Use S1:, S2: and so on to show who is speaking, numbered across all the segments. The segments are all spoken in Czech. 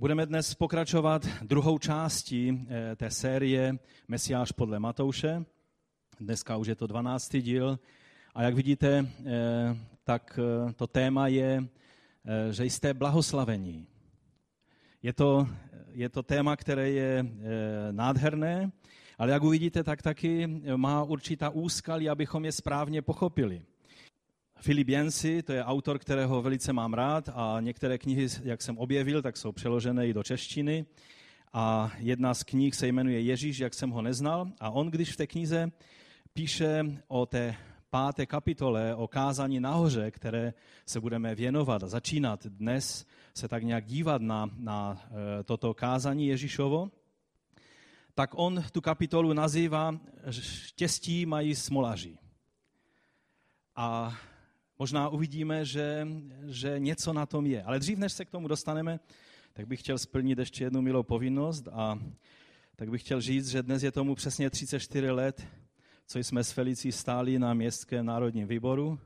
S1: Budeme dnes pokračovat druhou částí eh, té série Mesiáš podle Matouše. Dneska už je to 12. díl. A jak vidíte, eh, tak eh, to téma je, že jste blahoslavení. Je to, je to téma, které je nádherné, ale jak uvidíte, tak taky má určitá úskalí, abychom je správně pochopili. Filip Jensi, to je autor, kterého velice mám rád a některé knihy, jak jsem objevil, tak jsou přeložené i do češtiny. A jedna z knih se jmenuje Ježíš, jak jsem ho neznal. A on, když v té knize píše o té páté kapitole, o kázání nahoře, které se budeme věnovat a začínat dnes se tak nějak dívat na, na eh, toto kázání Ježíšovo, tak on tu kapitolu nazývá Štěstí mají smolaři. A možná uvidíme, že, že něco na tom je. Ale dřív, než se k tomu dostaneme, tak bych chtěl splnit ještě jednu milou povinnost a tak bych chtěl říct, že dnes je tomu přesně 34 let, co jsme s Felicí stáli na Městském národním výboru,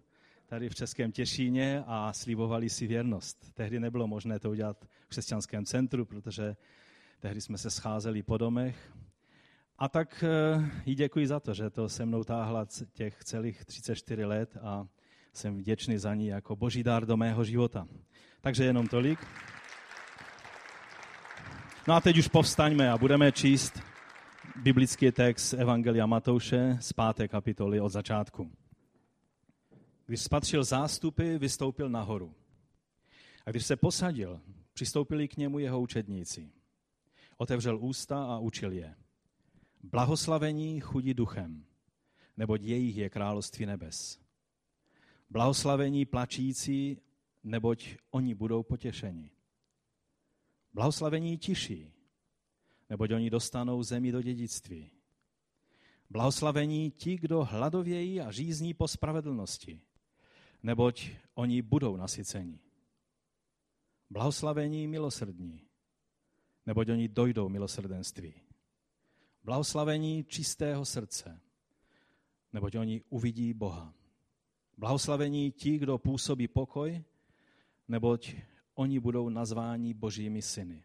S1: tady v Českém Těšíně a slibovali si věrnost. Tehdy nebylo možné to udělat v křesťanském centru, protože tehdy jsme se scházeli po domech. A tak eh, jí děkuji za to, že to se mnou táhla těch celých 34 let a jsem vděčný za ní jako boží dár do mého života. Takže jenom tolik. No a teď už povstaňme a budeme číst biblický text Evangelia Matouše z páté kapitoly od začátku. Když spatřil zástupy, vystoupil nahoru. A když se posadil, přistoupili k němu jeho učedníci. Otevřel ústa a učil je. Blahoslavení chudí duchem, neboť jejich je království nebes. Blahoslavení plačící, neboť oni budou potěšeni. Blahoslavení tiší, neboť oni dostanou zemi do dědictví. Blahoslavení ti, kdo hladovějí a řízní po spravedlnosti, neboť oni budou nasyceni. Blahoslavení milosrdní, neboť oni dojdou milosrdenství. Blahoslavení čistého srdce, neboť oni uvidí Boha. Blahoslavení ti, kdo působí pokoj, neboť oni budou nazváni božími syny.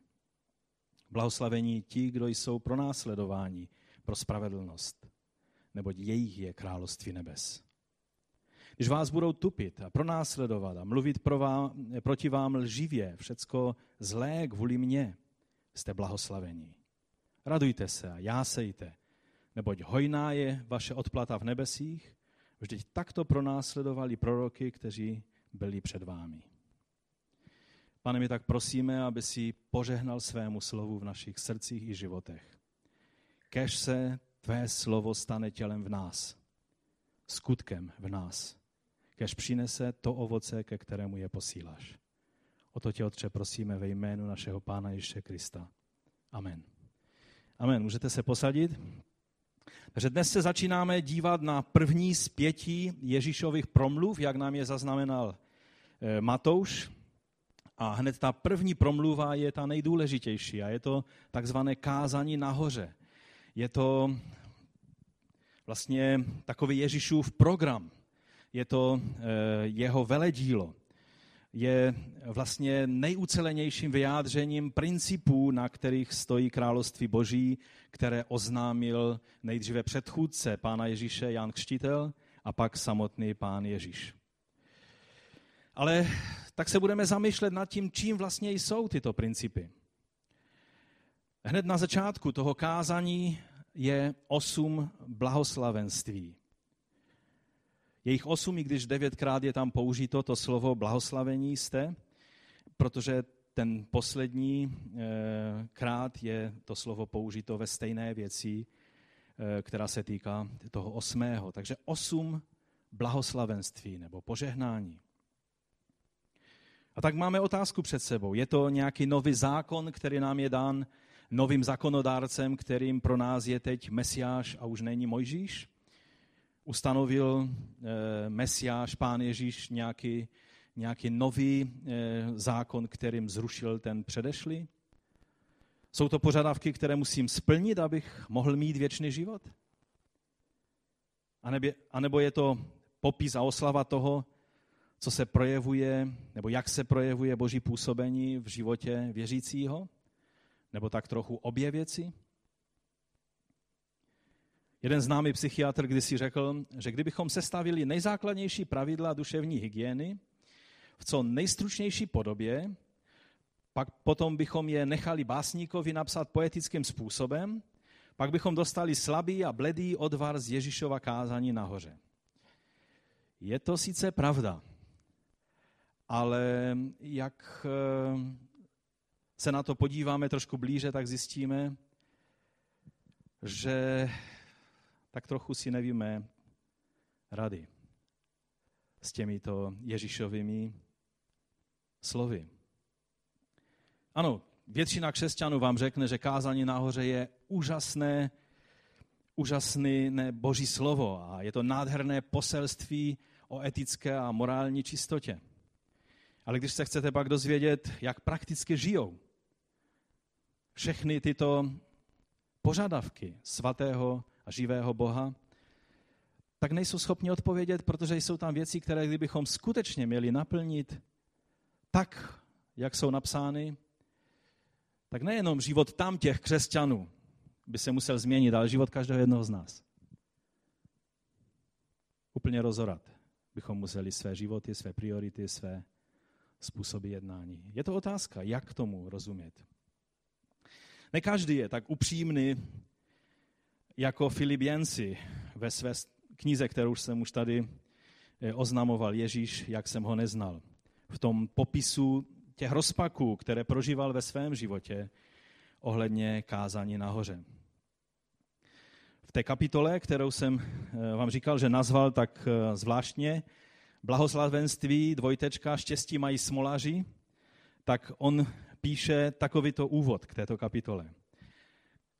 S1: Blahoslavení ti, kdo jsou pro následování, pro spravedlnost, neboť jejich je království nebes. Když vás budou tupit a pronásledovat a mluvit pro vám, proti vám lživě, všecko zlé kvůli mně, jste blahoslavení. Radujte se a jásejte, neboť hojná je vaše odplata v nebesích, Vždyť takto pronásledovali proroky, kteří byli před vámi. Pane, my tak prosíme, aby si požehnal svému slovu v našich srdcích i životech. Kež se tvé slovo stane tělem v nás, skutkem v nás. Kež přinese to ovoce, ke kterému je posíláš. O to tě, Otče, prosíme ve jménu našeho Pána Ježíše Krista. Amen. Amen. Můžete se posadit? Takže dnes se začínáme dívat na první z pěti Ježíšových promluv, jak nám je zaznamenal eh, Matouš. A hned ta první promluva je ta nejdůležitější a je to takzvané kázání nahoře. Je to vlastně takový Ježíšův program. Je to eh, jeho veledílo je vlastně nejucelenějším vyjádřením principů, na kterých stojí království boží, které oznámil nejdříve předchůdce pána Ježíše Jan Křtitel a pak samotný pán Ježíš. Ale tak se budeme zamýšlet nad tím, čím vlastně jsou tyto principy. Hned na začátku toho kázání je osm blahoslavenství. Jejich osm, i když devětkrát je tam použito to slovo blahoslavení jste, protože ten poslední eh, krát je to slovo použito ve stejné věci, eh, která se týká toho osmého. Takže osm blahoslavenství nebo požehnání. A tak máme otázku před sebou. Je to nějaký nový zákon, který nám je dán novým zákonodárcem, kterým pro nás je teď Mesiáš a už není Mojžíš? Ustanovil eh, Mesiáš, Pán Ježíš, nějaký, nějaký nový eh, zákon, kterým zrušil ten předešlý? Jsou to požadavky, které musím splnit, abych mohl mít věčný život? A nebo je to popis a oslava toho, co se projevuje, nebo jak se projevuje boží působení v životě věřícího? Nebo tak trochu obě věci? Jeden známý psychiatr kdysi řekl, že kdybychom sestavili nejzákladnější pravidla duševní hygieny v co nejstručnější podobě, pak potom bychom je nechali básníkovi napsat poetickým způsobem, pak bychom dostali slabý a bledý odvar z Ježíšova kázání nahoře. Je to sice pravda, ale jak eh, se na to podíváme trošku blíže, tak zjistíme, že tak trochu si nevíme rady s těmito Ježíšovými slovy. Ano, většina křesťanů vám řekne, že kázání nahoře je úžasné, úžasný ne, boží slovo a je to nádherné poselství o etické a morální čistotě. Ale když se chcete pak dozvědět, jak prakticky žijou všechny tyto požadavky svatého a živého Boha, tak nejsou schopni odpovědět, protože jsou tam věci, které kdybychom skutečně měli naplnit tak, jak jsou napsány, tak nejenom život tam těch křesťanů by se musel změnit, ale život každého jednoho z nás. Úplně rozorat bychom museli své životy, své priority, své způsoby jednání. Je to otázka, jak tomu rozumět. Ne každý je tak upřímný jako Filip Jensi ve své knize, kterou jsem už tady eh, oznamoval, Ježíš, jak jsem ho neznal. V tom popisu těch rozpaků, které prožíval ve svém životě ohledně kázání nahoře. V té kapitole, kterou jsem eh, vám říkal, že nazval tak eh, zvláštně, blahoslavenství, dvojtečka, štěstí mají smolaři, tak on píše takovýto úvod k této kapitole.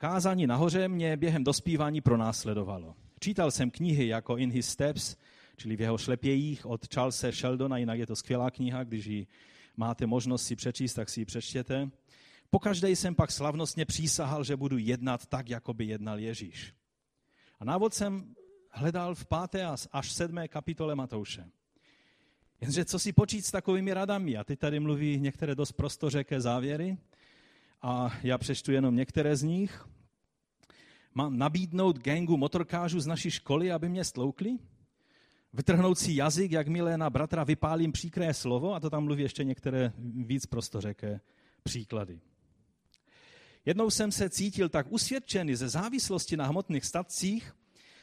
S1: Kázání nahoře mě během dospívání pronásledovalo. Čítal jsem knihy jako In His Steps, čili v jeho šlepějích od Charlesa Sheldona, jinak je to skvělá kniha, když ji máte možnost si přečíst, tak si ji přečtěte. Pokaždé jsem pak slavnostně přísahal, že budu jednat tak, jako by jednal Ježíš. A návod jsem hledal v páté až sedmé kapitole Matouše. Jenže co si počít s takovými radami? A teď tady mluví některé dost prostořeké závěry a já přečtu jenom některé z nich. Mám nabídnout gengu motorkářů z naší školy, aby mě stloukli? Vytrhnout si jazyk, jakmile na bratra vypálím příkré slovo? A to tam mluví ještě některé víc prostořeké příklady. Jednou jsem se cítil tak usvědčený ze závislosti na hmotných statcích,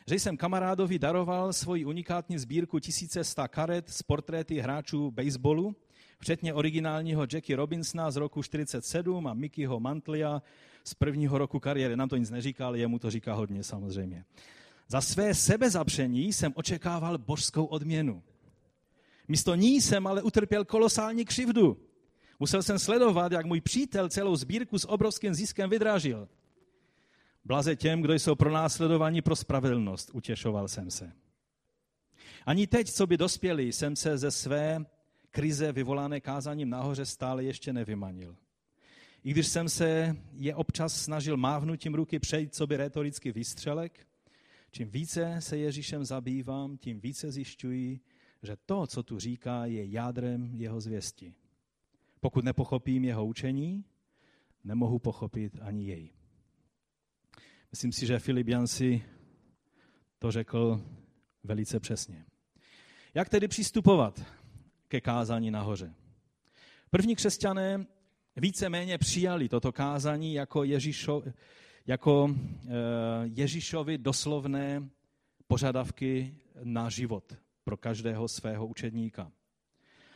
S1: že jsem kamarádovi daroval svoji unikátní sbírku 1100 karet s portréty hráčů baseballu, včetně originálního Jackie Robinsona z roku 47 a Mickeyho Mantlia z prvního roku kariéry. Nám to nic neříká, ale jemu to říká hodně samozřejmě. Za své sebezapření jsem očekával božskou odměnu. Místo ní jsem ale utrpěl kolosální křivdu. Musel jsem sledovat, jak můj přítel celou sbírku s obrovským ziskem vydrážil. Blaze těm, kdo jsou pronásledovaní pro spravedlnost, utěšoval jsem se. Ani teď, co by dospěli, jsem se ze své krize vyvolané kázáním nahoře stále ještě nevymanil. I když jsem se je občas snažil mávnutím ruky přejít, co by retorický výstřelek, čím více se Ježíšem zabývám, tím více zjišťuji, že to, co tu říká, je jádrem jeho zvěsti. Pokud nepochopím jeho učení, nemohu pochopit ani jej. Myslím si, že Filip Jansi to řekl velice přesně. Jak tedy přistupovat ke kázání nahoře? První křesťané víceméně přijali toto kázání jako, Ježíšo, jako eh, Ježíšovi doslovné požadavky na život pro každého svého učedníka.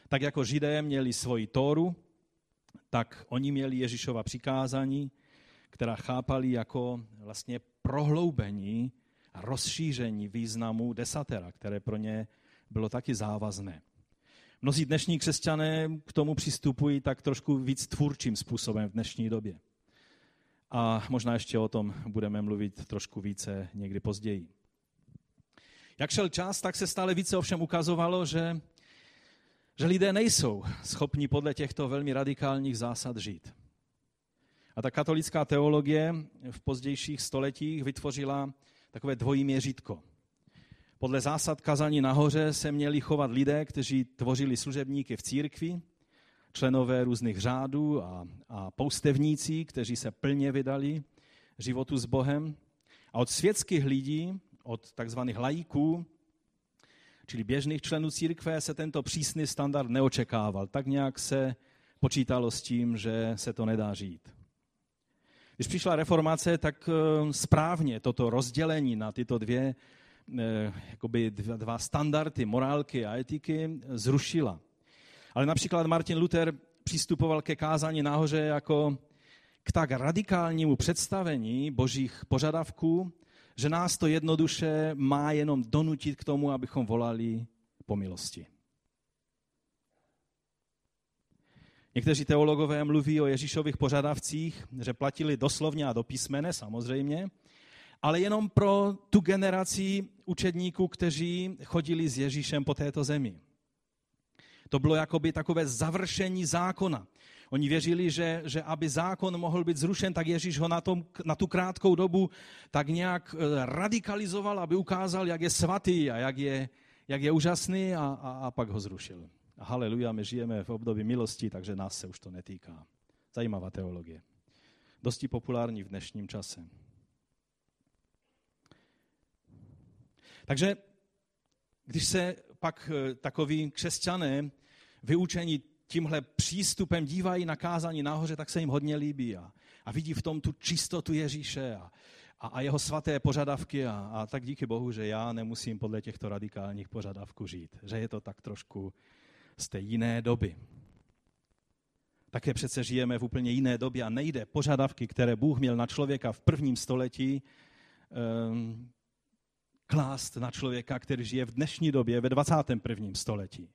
S1: Tak jako židé měli svoji Tóru, tak oni měli Ježíšova přikázání, která chápali jako vlastně prohloubení a rozšíření významu desatera, které pro ně bylo taky závazné. Mnozí dnešní křesťané k tomu přistupují tak trošku víc tvůrčím způsobem v dnešní době. A možná ještě o tom budeme mluvit trošku více někdy později. Jak šel čas, tak se stále více ovšem ukazovalo, že, že lidé nejsou schopni podle těchto velmi radikálních zásad žít. A ta katolická teologie v pozdějších stoletích vytvořila takové dvojí měřítko. Podle zásad kazání nahoře se měli chovat lidé, kteří tvořili služebníky v církvi, členové různých řádů a, a poustevníci, kteří se plně vydali životu s Bohem. A od světských lidí, od takzvaných lajíků, čili běžných členů církve, se tento přísný standard neočekával. Tak nějak se počítalo s tím, že se to nedá žít. Když přišla reformace, tak eh, správně toto rozdělení na tyto dvě jakoby dva standardy morálky a etiky zrušila. Ale například Martin Luther přistupoval ke kázání nahoře jako k tak radikálnímu představení božích požadavků, že nás to jednoduše má jenom donutit k tomu, abychom volali po milosti. Někteří teologové mluví o Ježíšových požadavcích, že platili doslovně a do písmene, samozřejmě, ale jenom pro tu generaci učedníků, kteří chodili s Ježíšem po této zemi. To bylo jakoby takové završení zákona. Oni věřili, že, že aby zákon mohl být zrušen, tak Ježíš ho na, tom, na tu krátkou dobu tak nějak eh, radikalizoval, aby ukázal, jak je svatý a jak je, jak je úžasný a, a, a pak ho zrušil. Haleluja, my žijeme v období milosti, takže nás se už to netýká. Zajímavá teologie. Dosti populární v dnešním čase. Takže když se pak eh, takoví křesťané vyučení tímhle přístupem dívají na kázání nahoře, tak se jim hodně líbí a, a vidí v tom tu čistotu Ježíše a, a, a jeho svaté požadavky a, a tak díky Bohu, že já nemusím podle těchto radikálních požadavků žít. Že je to tak trošku z té jiné doby. Také přece žijeme v úplně jiné době a nejde požadavky, které Bůh měl na člověka v prvním století, um, klást na člověka, který žije v dnešní době, ve 21. století.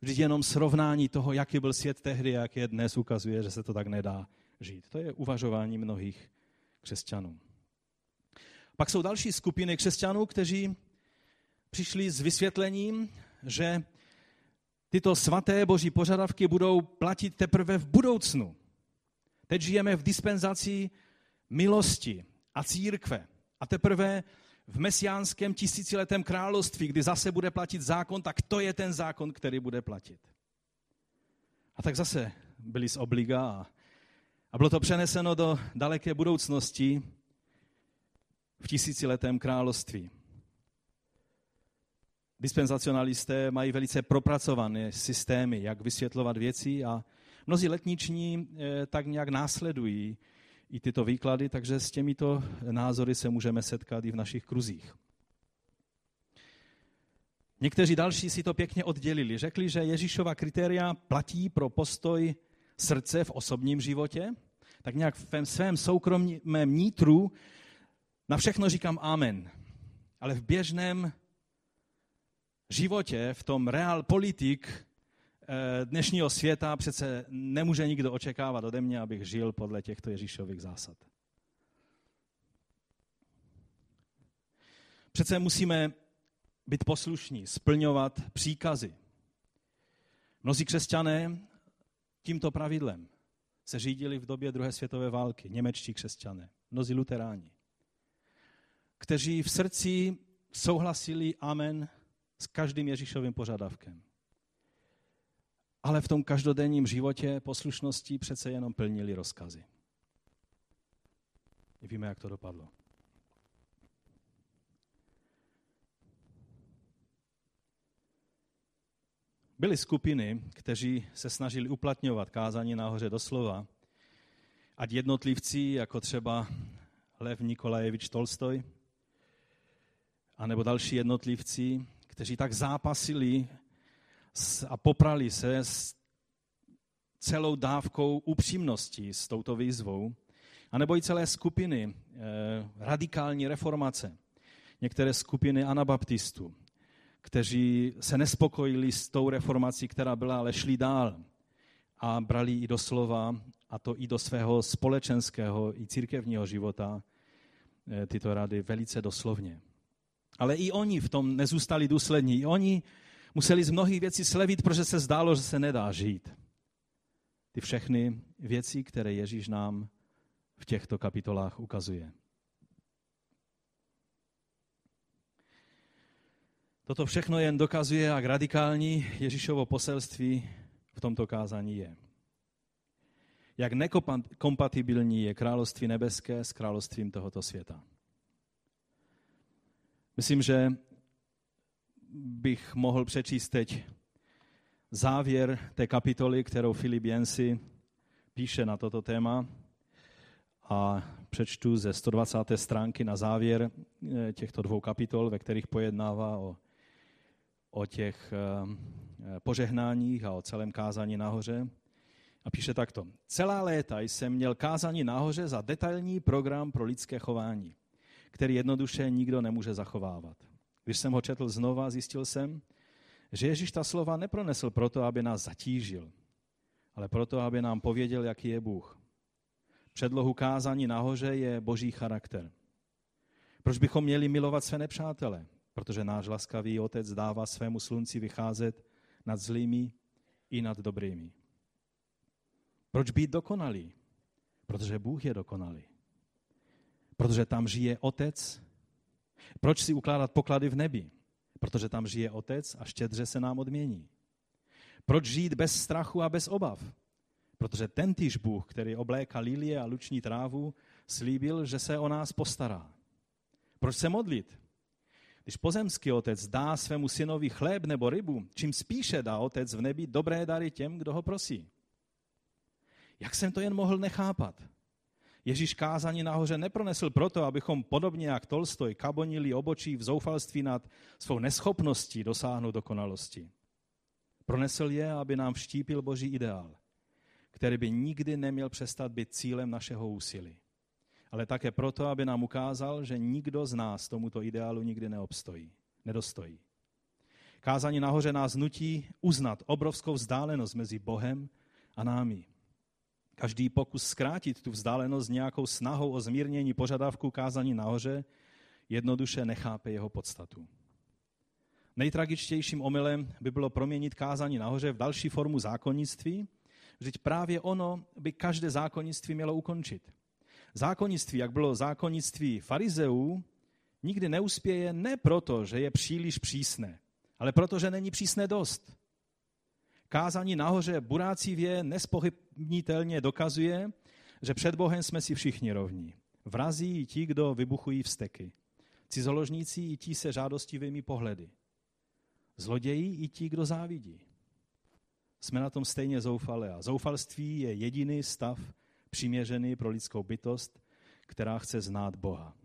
S1: Vždyť jenom srovnání toho, jaký byl svět tehdy a jak je dnes, ukazuje, že se to tak nedá žít. To je uvažování mnohých křesťanů. Pak jsou další skupiny křesťanů, kteří přišli s vysvětlením, že tyto svaté boží požadavky budou platit teprve v budoucnu. Teď žijeme v dispenzaci milosti a církve. A teprve v mesiánském tisíciletém království, kdy zase bude platit zákon, tak to je ten zákon, který bude platit. A tak zase byli z obliga a, bylo to přeneseno do daleké budoucnosti v tisíciletém království. Dispenzacionalisté mají velice propracované systémy, jak vysvětlovat věci a mnozí letniční eh, tak nějak následují i tyto výklady, takže s těmito názory se můžeme setkat i v našich kruzích. Někteří další si to pěkně oddělili. Řekli, že Ježíšova kritéria platí pro postoj srdce v osobním životě, tak nějak v svém soukromém nitru na všechno říkám amen. Ale v běžném životě, v tom realpolitik Eh, dnešního světa přece nemůže nikdo očekávat ode mě, abych žil podle těchto Ježíšových zásad. Přece musíme být poslušní, splňovat příkazy. Mnozí křesťané tímto pravidlem se řídili v době druhé světové války, němečtí křesťané, mnozí luteráni, kteří v srdci souhlasili amen s každým Ježíšovým požadavkem ale v tom každodenním životě poslušností přece jenom plnili rozkazy. I víme, jak to dopadlo. Byly skupiny, kteří se snažili uplatňovat kázání nahoře doslova, ať jednotlivci, jako třeba Lev Nikolajevič Tolstoj, anebo další jednotlivci, kteří tak zápasili a poprali se s celou dávkou upřímnosti s touto výzvou, anebo i celé skupiny eh, radikální reformace, některé skupiny anabaptistů, kteří se nespokojili s tou reformací, která byla, ale šli dál a brali i do slova, a to i do svého společenského i církevního života, eh, tyto rady velice doslovně. Ale i oni v tom nezůstali důslední. I oni museli z mnohých věcí slevit, protože se zdálo, že se nedá žít. Ty všechny věci, které Ježíš nám v těchto kapitolách ukazuje. Toto všechno jen dokazuje, jak radikální Ježíšovo poselství v tomto kázání je. Jak nekompatibilní je království nebeské s královstvím tohoto světa. Myslím, že bych mohl přečíst teď závěr té kapitoly, kterou Filip Jensi píše na toto téma a přečtu ze 120. stránky na závěr eh, těchto dvou kapitol, ve kterých pojednává o, o těch eh, požehnáních a o celém kázání nahoře. A píše takto. Celá léta jsem měl kázání nahoře za detailní program pro lidské chování, který jednoduše nikdo nemůže zachovávat. Když jsem ho četl znova, zjistil jsem, že Ježíš ta slova nepronesl proto, aby nás zatížil, ale proto, aby nám pověděl, jaký je Bůh. Předlohu kázání nahoře je boží charakter. Proč bychom měli milovat své nepřátele? Protože náš laskavý otec dává svému slunci vycházet nad zlými i nad dobrými. Proč být dokonalý? Protože Bůh je dokonalý. Protože tam žije otec. Proč si ukládat poklady v nebi? Protože tam žije otec a štědře se nám odmění. Proč žít bez strachu a bez obav? Protože ten týž Bůh, který obléká lilie a luční trávu, slíbil, že se o nás postará. Proč se modlit? Když pozemský otec dá svému synovi chléb nebo rybu, čím spíše dá otec v nebi dobré dary těm, kdo ho prosí. Jak jsem to jen mohl nechápat? Ježíš kázání nahoře nepronesl proto, abychom podobně jak Tolstoj kabonili obočí v zoufalství nad svou neschopností dosáhnout dokonalosti. Pronesl je, aby nám vštípil boží ideál, který by nikdy neměl přestat být cílem našeho úsilí. Ale také proto, aby nám ukázal, že nikdo z nás tomuto ideálu nikdy neobstojí, nedostojí. Kázání nahoře nás nutí uznat obrovskou vzdálenost mezi Bohem a námi. Každý pokus zkrátit tu vzdálenost nějakou snahou o zmírnění požadavků kázání nahoře jednoduše nechápe jeho podstatu. Nejtragičtějším omylem by bylo proměnit kázání nahoře v další formu zákonnictví, vždyť právě ono by každé zákonnictví mělo ukončit. Zákonnictví, jak bylo zákonnictví farizeů, nikdy neuspěje ne proto, že je příliš přísné, ale proto, že není přísné dost. Kázání nahoře Burácivě nespochybnitelně dokazuje, že před Bohem jsme si všichni rovní. Vrazí i ti, kdo vybuchují vsteky. Cizoložníci i ti se žádostivými pohledy. Zloději i ti, kdo závidí. Jsme na tom stejně zoufalé a zoufalství je jediný stav přiměřený pro lidskou bytost, která chce znát Boha.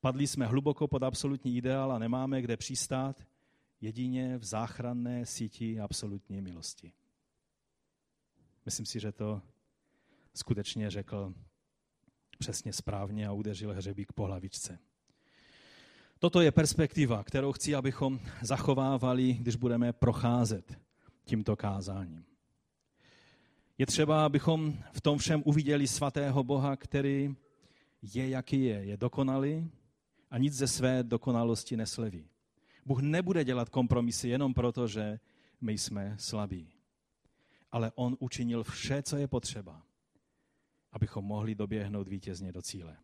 S1: Padli jsme hluboko pod absolutní ideál a nemáme kde přistát, jedině v záchranné síti absolutní milosti. Myslím si, že to skutečně řekl přesně správně a udeřil hřebík po hlavičce. Toto je perspektiva, kterou chci, abychom zachovávali, když budeme procházet tímto kázáním. Je třeba, abychom v tom všem uviděli svatého Boha, který je, jaký je. Je dokonalý a nic ze své dokonalosti nesleví. Bůh nebude dělat kompromisy jenom proto, že my jsme slabí. Ale On učinil vše, co je potřeba, abychom mohli doběhnout vítězně do cíle.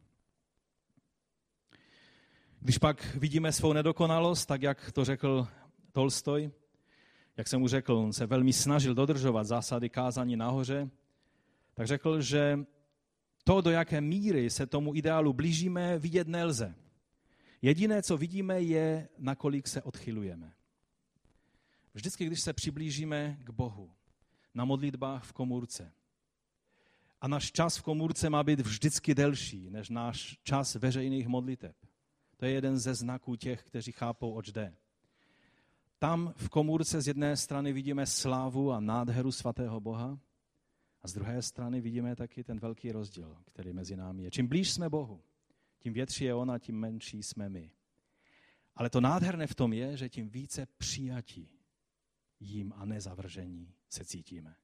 S1: Když pak vidíme svou nedokonalost, tak jak to řekl Tolstoj, jak jsem mu řekl, on se velmi snažil dodržovat zásady kázání nahoře, tak řekl, že to, do jaké míry se tomu ideálu blížíme, vidět nelze. Jediné, co vidíme, je, nakolik se odchylujeme. Vždycky, když se přiblížíme k Bohu, na modlitbách v komůrce, a náš čas v komůrce má být vždycky delší než náš čas veřejných modliteb. To je jeden ze znaků těch, kteří chápou, oč jde. Tam v komůrce z jedné strany vidíme slávu a nádheru svatého Boha a z druhé strany vidíme taky ten velký rozdíl, který mezi námi je. Čím blíž jsme Bohu, tím větší je ona, tím menší jsme my. Ale to nádherné v tom je, že tím více přijatí jím a nezavržení se cítíme.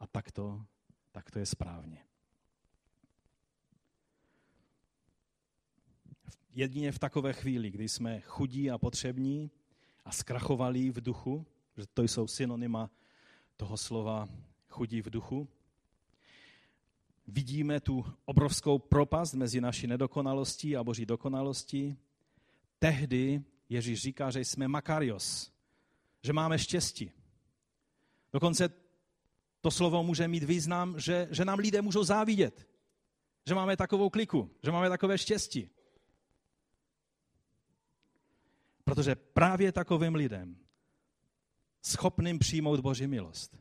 S1: A tak to, tak to je správně. Jedině v takové chvíli, kdy jsme chudí a potřební a zkrachovali v duchu, že to jsou synonyma toho slova chudí v duchu, vidíme tu obrovskou propast mezi naší nedokonalostí a boží dokonalostí, tehdy Ježíš říká, že jsme makarios, že máme štěstí. Dokonce to slovo může mít význam, že, že nám lidé můžou závidět. Že máme takovou kliku, že máme takové štěstí. Protože právě takovým lidem, schopným přijmout Boží milost,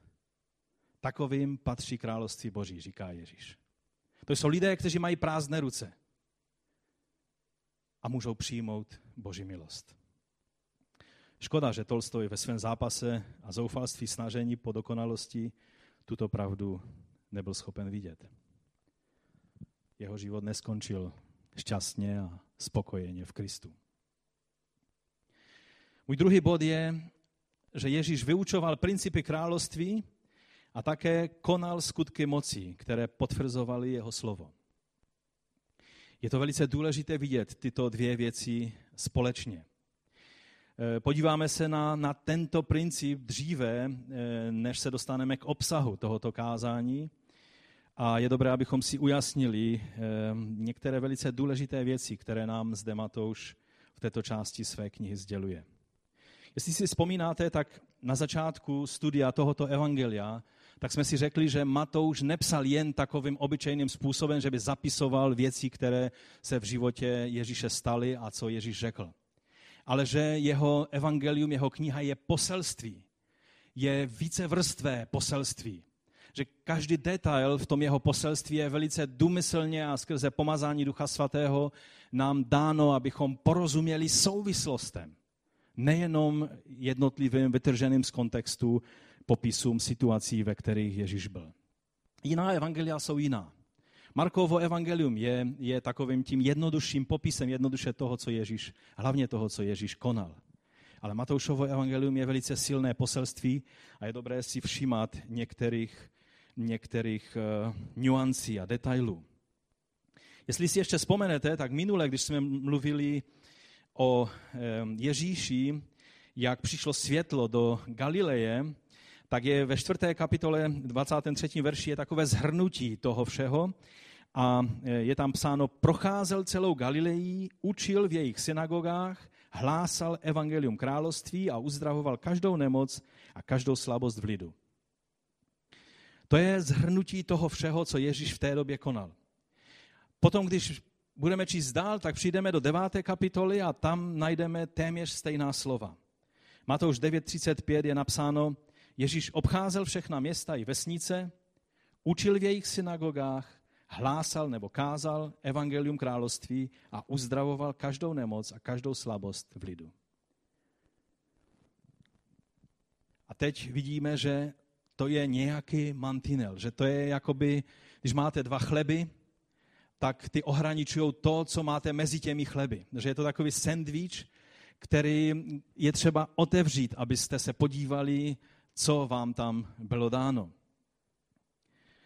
S1: takovým patří království Boží, říká Ježíš. To jsou lidé, kteří mají prázdné ruce a můžou přijmout Boží milost. Škoda, že Tolstoj ve svém zápase a zoufalství snažení po dokonalosti tuto pravdu nebyl schopen vidět. Jeho život neskončil šťastně a spokojeně v Kristu. Můj druhý bod je, že Ježíš vyučoval principy království a také konal skutky moci, které potvrzovaly jeho slovo. Je to velice důležité vidět tyto dvě věci společně. Eh, podíváme se na, na tento princip dříve, eh, než se dostaneme k obsahu tohoto kázání. A je dobré, abychom si ujasnili eh, některé velice důležité věci, které nám zde Matouš v této části své knihy sděluje. Jestli si vzpomínáte, tak na začátku studia tohoto evangelia, tak jsme si řekli, že Matouš nepsal jen takovým obyčejným způsobem, že by zapisoval věci, které se v životě Ježíše staly a co Ježíš řekl ale že jeho evangelium, jeho kniha je poselství. Je více vrstvé poselství. Že každý detail v tom jeho poselství je velice důmyslně a skrze pomazání Ducha Svatého nám dáno, abychom porozuměli souvislostem. Nejenom jednotlivým vytrženým z kontextu popisům situací, ve kterých Ježíš byl. Jiná evangelia jsou jiná. Markovo evangelium je, je takovým tím jednodušším popisem, jednoduše toho, co Ježíš, hlavně toho, co Ježíš konal. Ale Matoušovo evangelium je velice silné poselství a je dobré si všímat některých, některých uh, nuancí a detailů. Jestli si ještě vzpomenete, tak minule, když jsme mluvili o Ježíši, jak přišlo světlo do Galileje, tak je ve čtvrté kapitole 23. verši je takové zhrnutí toho všeho a e, je tam psáno, procházel celou Galilejí, učil v jejich synagogách, hlásal evangelium království a uzdravoval každou nemoc a každou slabost v lidu. To je zhrnutí toho všeho, co Ježíš v té době konal. Potom, když budeme číst dál, tak přijdeme do deváté kapitoly a tam najdeme téměř stejná slova. Matouš 9.35 je napsáno, Ježíš obcházel všechna města i vesnice, učil v jejich synagogách, hlásal nebo kázal evangelium království a uzdravoval každou nemoc a každou slabost v lidu. A teď vidíme, že to je nějaký mantinel, že to je jakoby, když máte dva chleby, tak ty ohraničují to, co máte mezi těmi chleby. Že je to takový sandwich, který je třeba otevřít, abyste se podívali, co vám tam bylo dáno.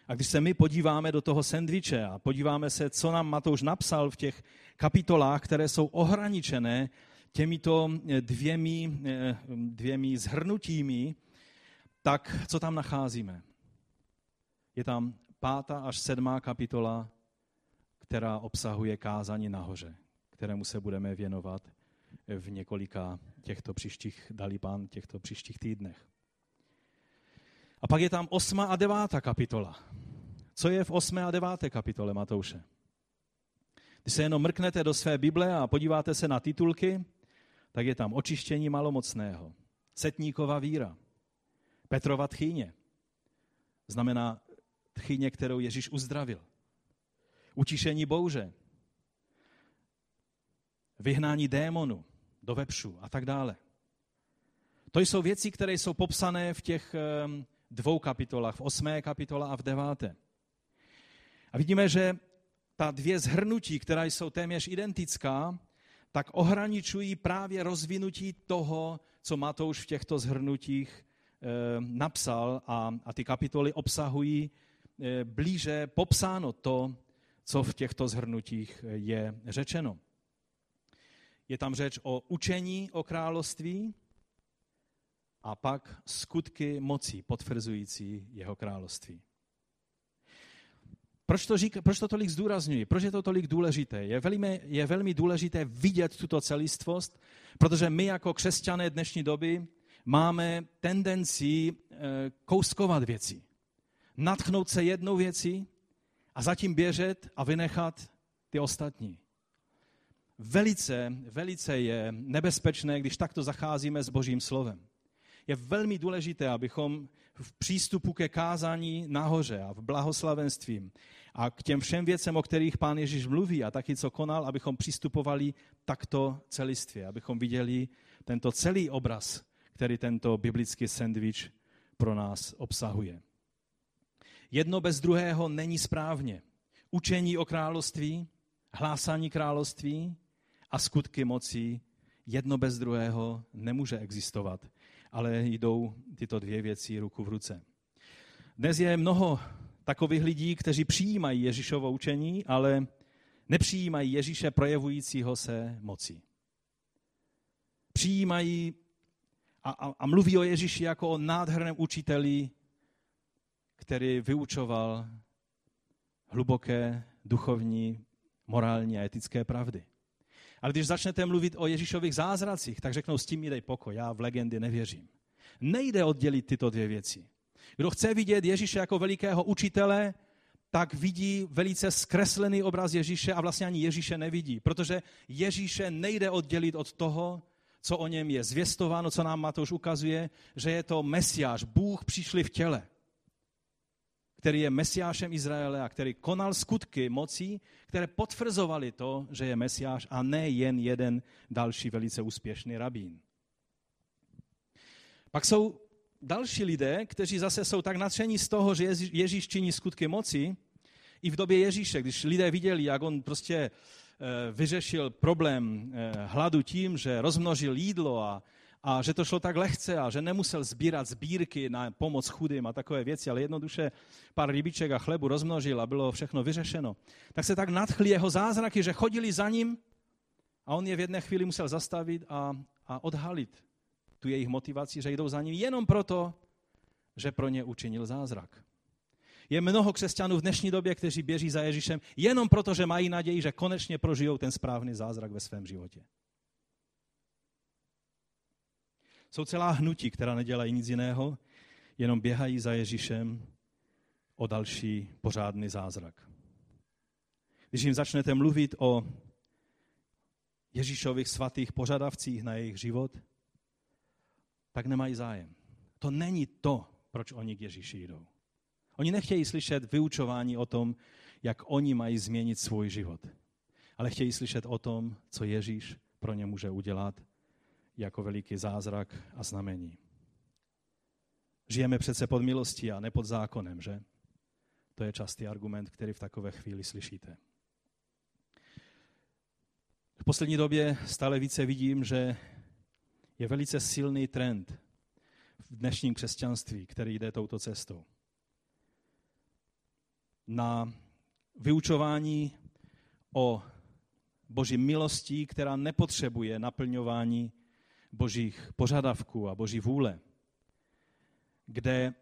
S1: A když se my podíváme do toho sendviče a podíváme se, co nám Matouš napsal v těch kapitolách, které jsou ohraničené těmito eh, dvěmi, eh, dvěmi zhrnutími, tak co tam nacházíme? Je tam pátá až sedmá kapitola, která obsahuje kázání nahoře, kterému se budeme věnovat v několika těchto příštích, dali pán, těchto příštích týdnech. A pak je tam osma a devátá kapitola. Co je v osmé a deváté kapitole Matouše? Když se jenom mrknete do své Bible a podíváte se na titulky, tak je tam očištění malomocného, setníková víra, Petrova tchyně, znamená tchyně, kterou Ježíš uzdravil, utišení bouře, vyhnání démonu do vepšu a tak dále. To jsou věci, které jsou popsané v těch ehm, dvou kapitolách, v osmé kapitole a v deváté. A vidíme, že ta dvě zhrnutí, která jsou téměř identická, tak ohraničují právě rozvinutí toho, co Matouš v těchto zhrnutích e, napsal a, a ty kapitoly obsahují e, blíže popsáno to, co v těchto zhrnutích je řečeno. Je tam řeč o učení o království, a pak skutky mocí potvrzující jeho království. Proč to, řík, proč to tolik zdůrazňuji? Proč je to tolik důležité? Je velmi, je velmi důležité vidět tuto celistvost, protože my jako křesťané dnešní doby máme tendenci eh, kouskovat věci. Natchnout se jednou věcí a zatím běžet a vynechat ty ostatní. Velice, velice je nebezpečné, když takto zacházíme s Božím slovem. Je velmi důležité, abychom v přístupu ke kázání nahoře a v blahoslavenstvím a k těm všem věcem, o kterých pán Ježíš mluví a taky co konal, abychom přistupovali takto celistvě, abychom viděli tento celý obraz, který tento biblický sandwich pro nás obsahuje. Jedno bez druhého není správně. Učení o království, hlásání království a skutky moci jedno bez druhého nemůže existovat, ale jdou tyto dvě věci ruku v ruce. Dnes je mnoho takových lidí, kteří přijímají Ježíšovo učení, ale nepřijímají Ježíše projevujícího se moci. Přijímají a, a, a mluví o Ježíši jako o nádherném učiteli, který vyučoval hluboké duchovní, morální a etické pravdy. Ale když začnete mluvit o Ježíšových zázracích, tak řeknou, s tím mi dej pokoj, já v legendy nevěřím. Nejde oddělit tyto dvě věci. Kdo chce vidět Ježíše jako velikého učitele, tak vidí velice zkreslený obraz Ježíše a vlastně ani Ježíše nevidí, protože Ježíše nejde oddělit od toho, co o něm je zvěstováno, co nám Matouš ukazuje, že je to Mesiáš, Bůh přišli v těle, který je Mesiášem Izraele a který konal skutky mocí, které potvrzovaly to, že je Mesiáš a ne jen jeden další velice úspěšný rabín. Pak jsou další lidé, kteří zase jsou tak nadšení z toho, že Ježíš činí skutky moci, i v době Ježíše, když lidé viděli, jak on prostě eh, vyřešil problém eh, hladu tím, že rozmnožil jídlo a, a že to šlo tak lehce a že nemusel sbírat sbírky na pomoc chudým a takové věci, ale jednoduše pár rybiček a chlebu rozmnožil a bylo všechno vyřešeno. Tak se tak nadchli jeho zázraky, že chodili za ním a on je v jedné chvíli musel zastavit a, a odhalit tu jejich motivaci, že jdou za ním jenom proto, že pro ně učinil zázrak. Je mnoho křesťanů v dnešní době, kteří běží za Ježíšem jenom proto, že mají naději, že konečně prožijou ten správný zázrak ve svém životě. Jsou celá hnutí, která nedělají nic jiného, jenom běhají za Ježíšem o další pořádný zázrak. Když jim začnete mluvit o Ježíšových svatých požadavcích na jejich život, tak nemají zájem. To není to, proč oni k Ježíši jdou. Oni nechtějí slyšet vyučování o tom, jak oni mají změnit svůj život, ale chtějí slyšet o tom, co Ježíš pro ně může udělat jako veliký zázrak a znamení. Žijeme přece pod milostí a ne pod zákonem, že? To je častý argument, který v takové chvíli slyšíte. V poslední době stále více vidím, že je velice silný trend v dnešním křesťanství, který jde touto cestou. Na vyučování o boží milostí, která nepotřebuje naplňování božích požadavků a boží vůle, kde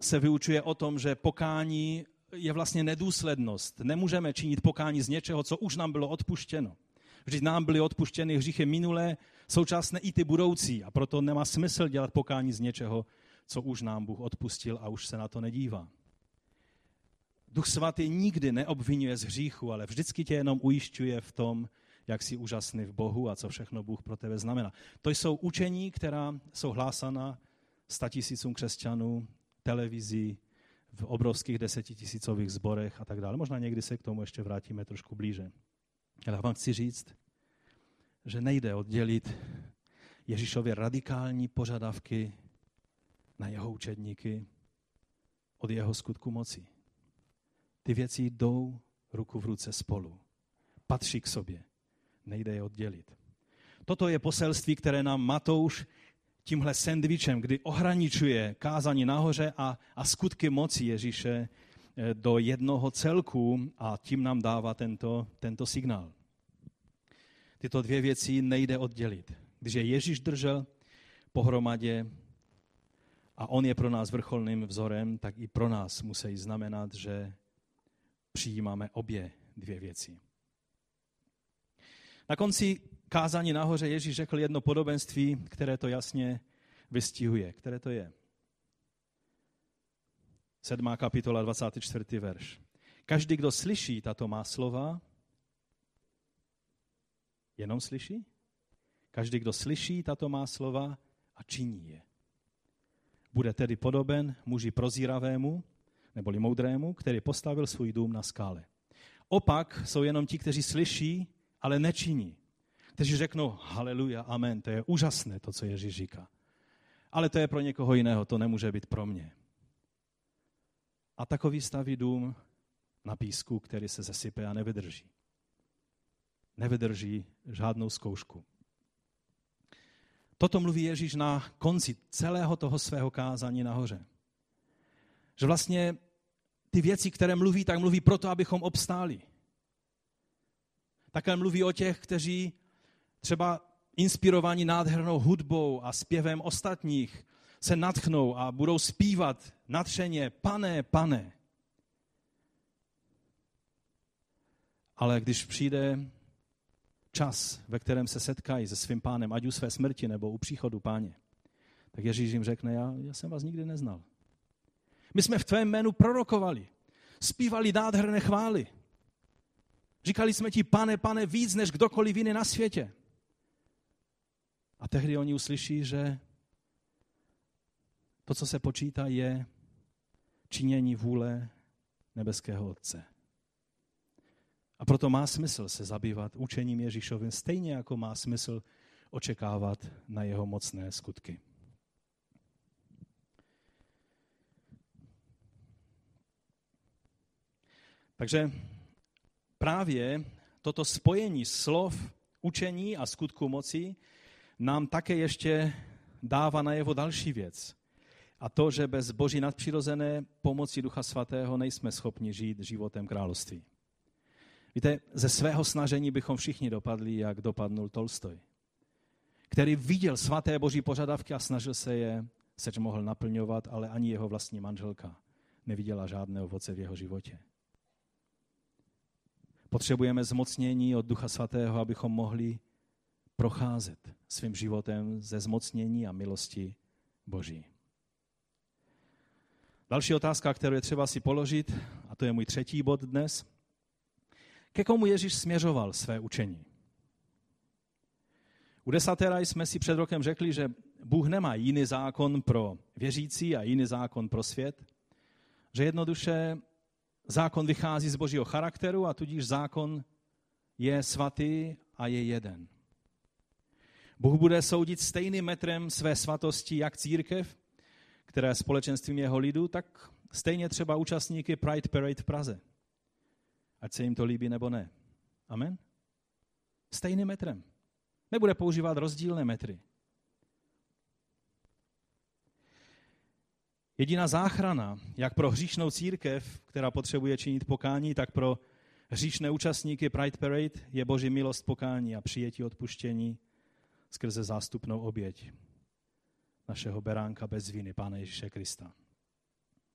S1: se vyučuje o tom, že pokání je vlastně nedůslednost. Nemůžeme činit pokání z něčeho, co už nám bylo odpuštěno. Vždyť nám byly odpuštěny hříchy minulé, současné i ty budoucí. A proto nemá smysl dělat pokání z něčeho, co už nám Bůh odpustil a už se na to nedívá. Duch svatý nikdy neobvinuje z hříchu, ale vždycky tě jenom ujišťuje v tom, jak jsi úžasný v Bohu a co všechno Bůh pro tebe znamená. To jsou učení, která jsou hlásána statisícům křesťanů, televizí, v obrovských desetitisícových zborech a tak dále. Možná někdy se k tomu ještě vrátíme trošku blíže. Ale vám chci říct, že nejde oddělit Ježíšově radikální požadavky na jeho učedníky od jeho skutku moci. Ty věci jdou ruku v ruce spolu. Patří k sobě. Nejde je oddělit. Toto je poselství, které nám Matouš tímhle sendvičem, kdy ohraničuje kázání nahoře a, a skutky moci Ježíše eh, do jednoho celku a tím nám dává tento, tento signál. Tyto dvě věci nejde oddělit. Když je Ježíš držel pohromadě a on je pro nás vrcholným vzorem, tak i pro nás musí znamenat, že přijímáme obě dvě věci. Na konci kázání nahoře Ježíš řekl jedno podobenství, které to jasně vystihuje. Které to je? 7. kapitola, 24. verš. Každý, kdo slyší tato má slova, jenom slyší? Každý, kdo slyší tato má slova a činí je. Bude tedy podoben muži prozíravému, neboli moudrému, který postavil svůj dům na skále. Opak jsou jenom ti, kteří slyší, ale nečiní. Kteří řeknou, haleluja, amen, to je úžasné, to, co Ježíš říká. Ale to je pro někoho jiného, to nemůže být pro mě. A takový staví dům na písku, který se zesype a nevydrží. Nevydrží žádnou zkoušku. Toto mluví Ježíš na konci celého toho svého kázání nahoře. Že vlastně ty věci, které mluví, tak mluví proto, abychom obstáli. Také mluví o těch, kteří třeba inspirovaní nádhernou hudbou a zpěvem ostatních se natchnou a budou zpívat natřeně, pane, pane. Ale když přijde čas, ve kterém se setkají se svým pánem, ať u své smrti nebo u příchodu páně, tak Ježíš jim řekne, já, já jsem vás nikdy neznal. My jsme v tvém jménu prorokovali, zpívali nádherné chvály. Říkali jsme ti, pane, pane, víc než kdokoliv jiný na světě. A tehdy oni uslyší, že to, co se počítá, je činění vůle nebeského Otce. A proto má smysl se zabývat učením Ježíšovým, stejně jako má smysl očekávat na jeho mocné skutky. Takže právě toto spojení slov, učení a skutku moci nám také ještě dává najevo další věc. A to, že bez boží nadpřirozené pomoci Ducha Svatého nejsme schopni žít životem království. Víte, ze svého snažení bychom všichni dopadli, jak dopadnul Tolstoj, který viděl svaté boží požadavky a snažil se je, seč mohl naplňovat, ale ani jeho vlastní manželka neviděla žádné ovoce v jeho životě. Potřebujeme zmocnění od Ducha Svatého, abychom mohli procházet svým životem ze zmocnění a milosti Boží. Další otázka, kterou je třeba si položit, a to je můj třetí bod dnes. Ke komu Ježíš směřoval své učení? U desatera jsme si před rokem řekli, že Bůh nemá jiný zákon pro věřící a jiný zákon pro svět, že jednoduše zákon vychází z božího charakteru a tudíž zákon je svatý a je jeden. Bůh bude soudit stejným metrem své svatosti jak církev, která je společenstvím jeho lidu, tak stejně třeba účastníky Pride Parade v Praze. Ať se jim to líbí nebo ne. Amen? Stejným metrem. Nebude používat rozdílné metry. Jediná záchrana, jak pro hříšnou církev, která potřebuje činit pokání, tak pro hříšné účastníky Pride Parade je boží milost pokání a přijetí odpuštění skrze zástupnou oběť našeho beránka bez viny, Pána Ježíše Krista.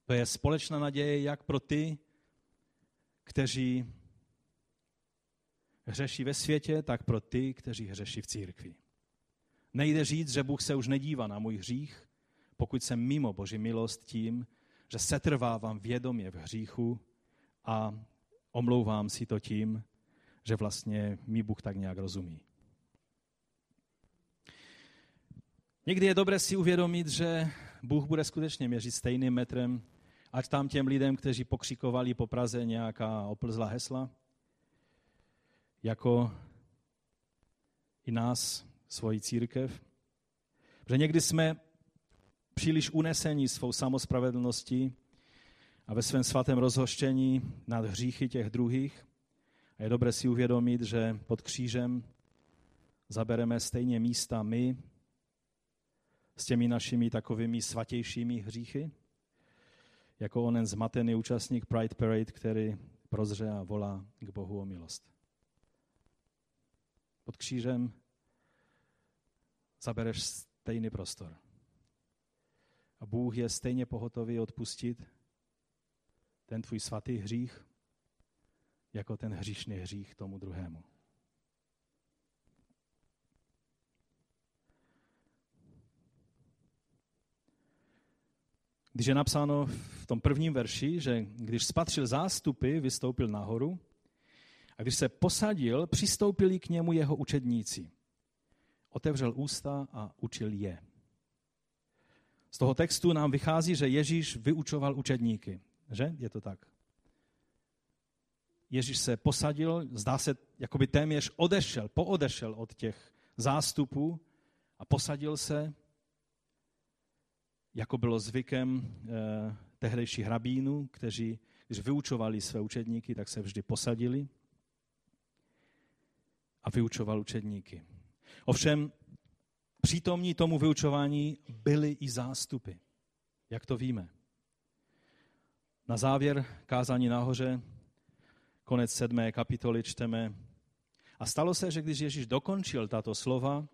S1: To je společná naděje jak pro ty, kteří hřeší ve světě, tak pro ty, kteří hřeší v církvi. Nejde říct, že Bůh se už nedívá na můj hřích, pokud jsem mimo Boží milost tím, že setrvávám vědomě v hříchu a omlouvám si to tím, že vlastně mi Bůh tak nějak rozumí. Někdy je dobré si uvědomit, že Bůh bude skutečně měřit stejným metrem, ať tam těm lidem, kteří pokřikovali po Praze nějaká oplzlá hesla, jako i nás, svoji církev. Protože někdy jsme příliš unesení svou samospravedlností a ve svém svatém rozhoštění nad hříchy těch druhých. A je dobré si uvědomit, že pod křížem zabereme stejně místa my s těmi našimi takovými svatějšími hříchy, jako onen zmatený účastník Pride Parade, který prozře a volá k Bohu o milost. Pod křížem zabereš stejný prostor. A Bůh je stejně pohotový odpustit ten tvůj svatý hřích, jako ten hříšný hřích tomu druhému. když je napsáno v tom prvním verši, že když spatřil zástupy, vystoupil nahoru a když se posadil, přistoupili k němu jeho učedníci. Otevřel ústa a učil je. Z toho textu nám vychází, že Ježíš vyučoval učedníky. Že? Je to tak. Ježíš se posadil, zdá se, jako by téměř odešel, poodešel od těch zástupů a posadil se, jako bylo zvykem eh, tehdejších rabínů, kteří, když vyučovali své učedníky, tak se vždy posadili a vyučoval učedníky. Ovšem, přítomní tomu vyučování byly i zástupy. Jak to víme? Na závěr kázání nahoře, konec sedmé kapitoly, čteme. A stalo se, že když Ježíš dokončil tato slova,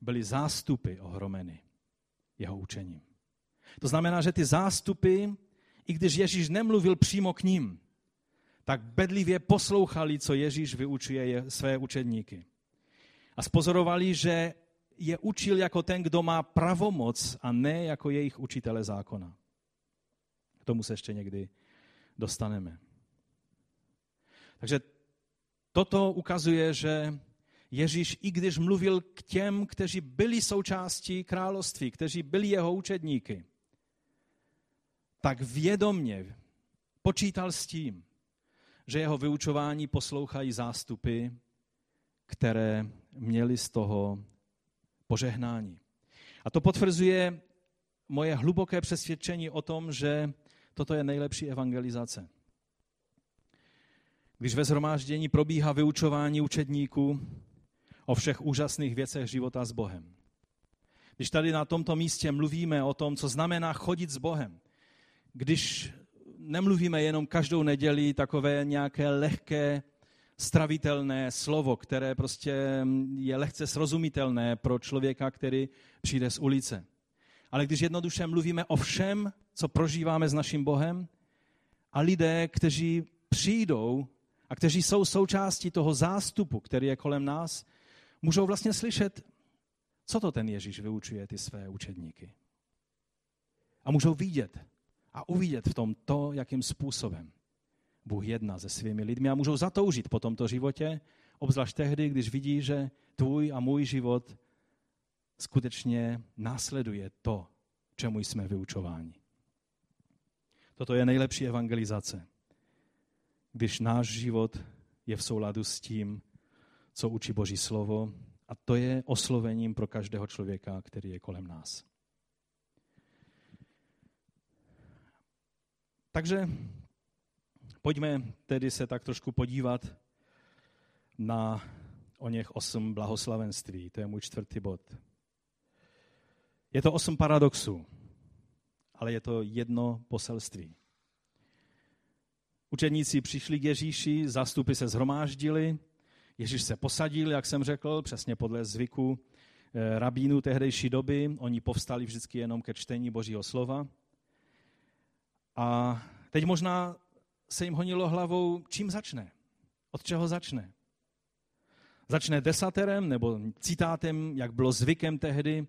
S1: byly zástupy ohromeny jeho učením. To znamená, že ty zástupy, i když Ježíš nemluvil přímo k ním, tak bedlivě poslouchali, co Ježíš vyučuje své učedníky. A spozorovali, že je učil jako ten, kdo má pravomoc a ne jako jejich učitele zákona. K tomu se ještě někdy dostaneme. Takže toto ukazuje, že Ježíš, i když mluvil k těm, kteří byli součástí království, kteří byli jeho učedníky, tak vědomně počítal s tím, že jeho vyučování poslouchají zástupy, které měli z toho požehnání. A to potvrzuje moje hluboké přesvědčení o tom, že toto je nejlepší evangelizace. Když ve zhromáždění probíhá vyučování učedníků o všech úžasných věcech života s Bohem. Když tady na tomto místě mluvíme o tom, co znamená chodit s Bohem, když nemluvíme jenom každou neděli takové nějaké lehké, stravitelné slovo, které prostě je lehce srozumitelné pro člověka, který přijde z ulice. Ale když jednoduše mluvíme o všem, co prožíváme s naším Bohem, a lidé, kteří přijdou a kteří jsou součástí toho zástupu, který je kolem nás, můžou vlastně slyšet, co to ten Ježíš vyučuje ty své učedníky. A můžou vidět, a uvidět v tom to, jakým způsobem Bůh jedná se svými lidmi a můžou zatoužit po tomto životě, obzvlášť tehdy, když vidí, že tvůj a můj život skutečně následuje to, čemu jsme vyučováni. Toto je nejlepší evangelizace, když náš život je v souladu s tím, co učí Boží slovo, a to je oslovením pro každého člověka, který je kolem nás. Takže pojďme tedy se tak trošku podívat na o něch osm blahoslavenství. To je můj čtvrtý bod. Je to osm paradoxů, ale je to jedno poselství. Učeníci přišli k Ježíši, zástupy se zhromáždili, Ježíš se posadil, jak jsem řekl, přesně podle zvyku eh, rabínů tehdejší doby. Oni povstali vždycky jenom ke čtení Božího slova. A teď možná se jim honilo hlavou, čím začne, od čeho začne. Začne desaterem nebo citátem, jak bylo zvykem tehdy,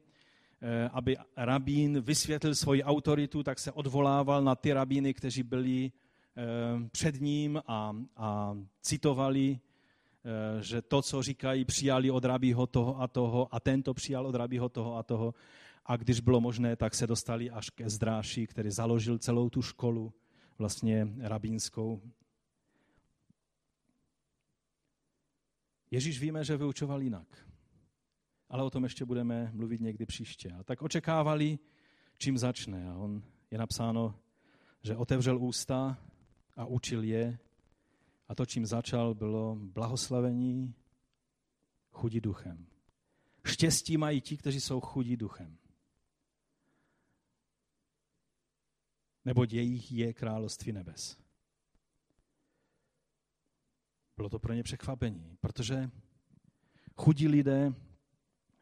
S1: eh, aby rabín vysvětlil svoji autoritu, tak se odvolával na ty rabíny, kteří byli eh, před ním a, a citovali, eh, že to, co říkají, přijali od rabího toho a toho a tento přijal od rabího toho a toho. A když bylo možné, tak se dostali až ke Zdráši, který založil celou tu školu, vlastně rabínskou. Ježíš víme, že vyučoval jinak. Ale o tom ještě budeme mluvit někdy příště. A tak očekávali, čím začne. A on je napsáno, že otevřel ústa a učil je. A to, čím začal, bylo blahoslavení chudí duchem. Štěstí mají ti, kteří jsou chudí duchem. Neboť jejich je království nebes. Bylo to pro ně překvapení, protože chudí lidé,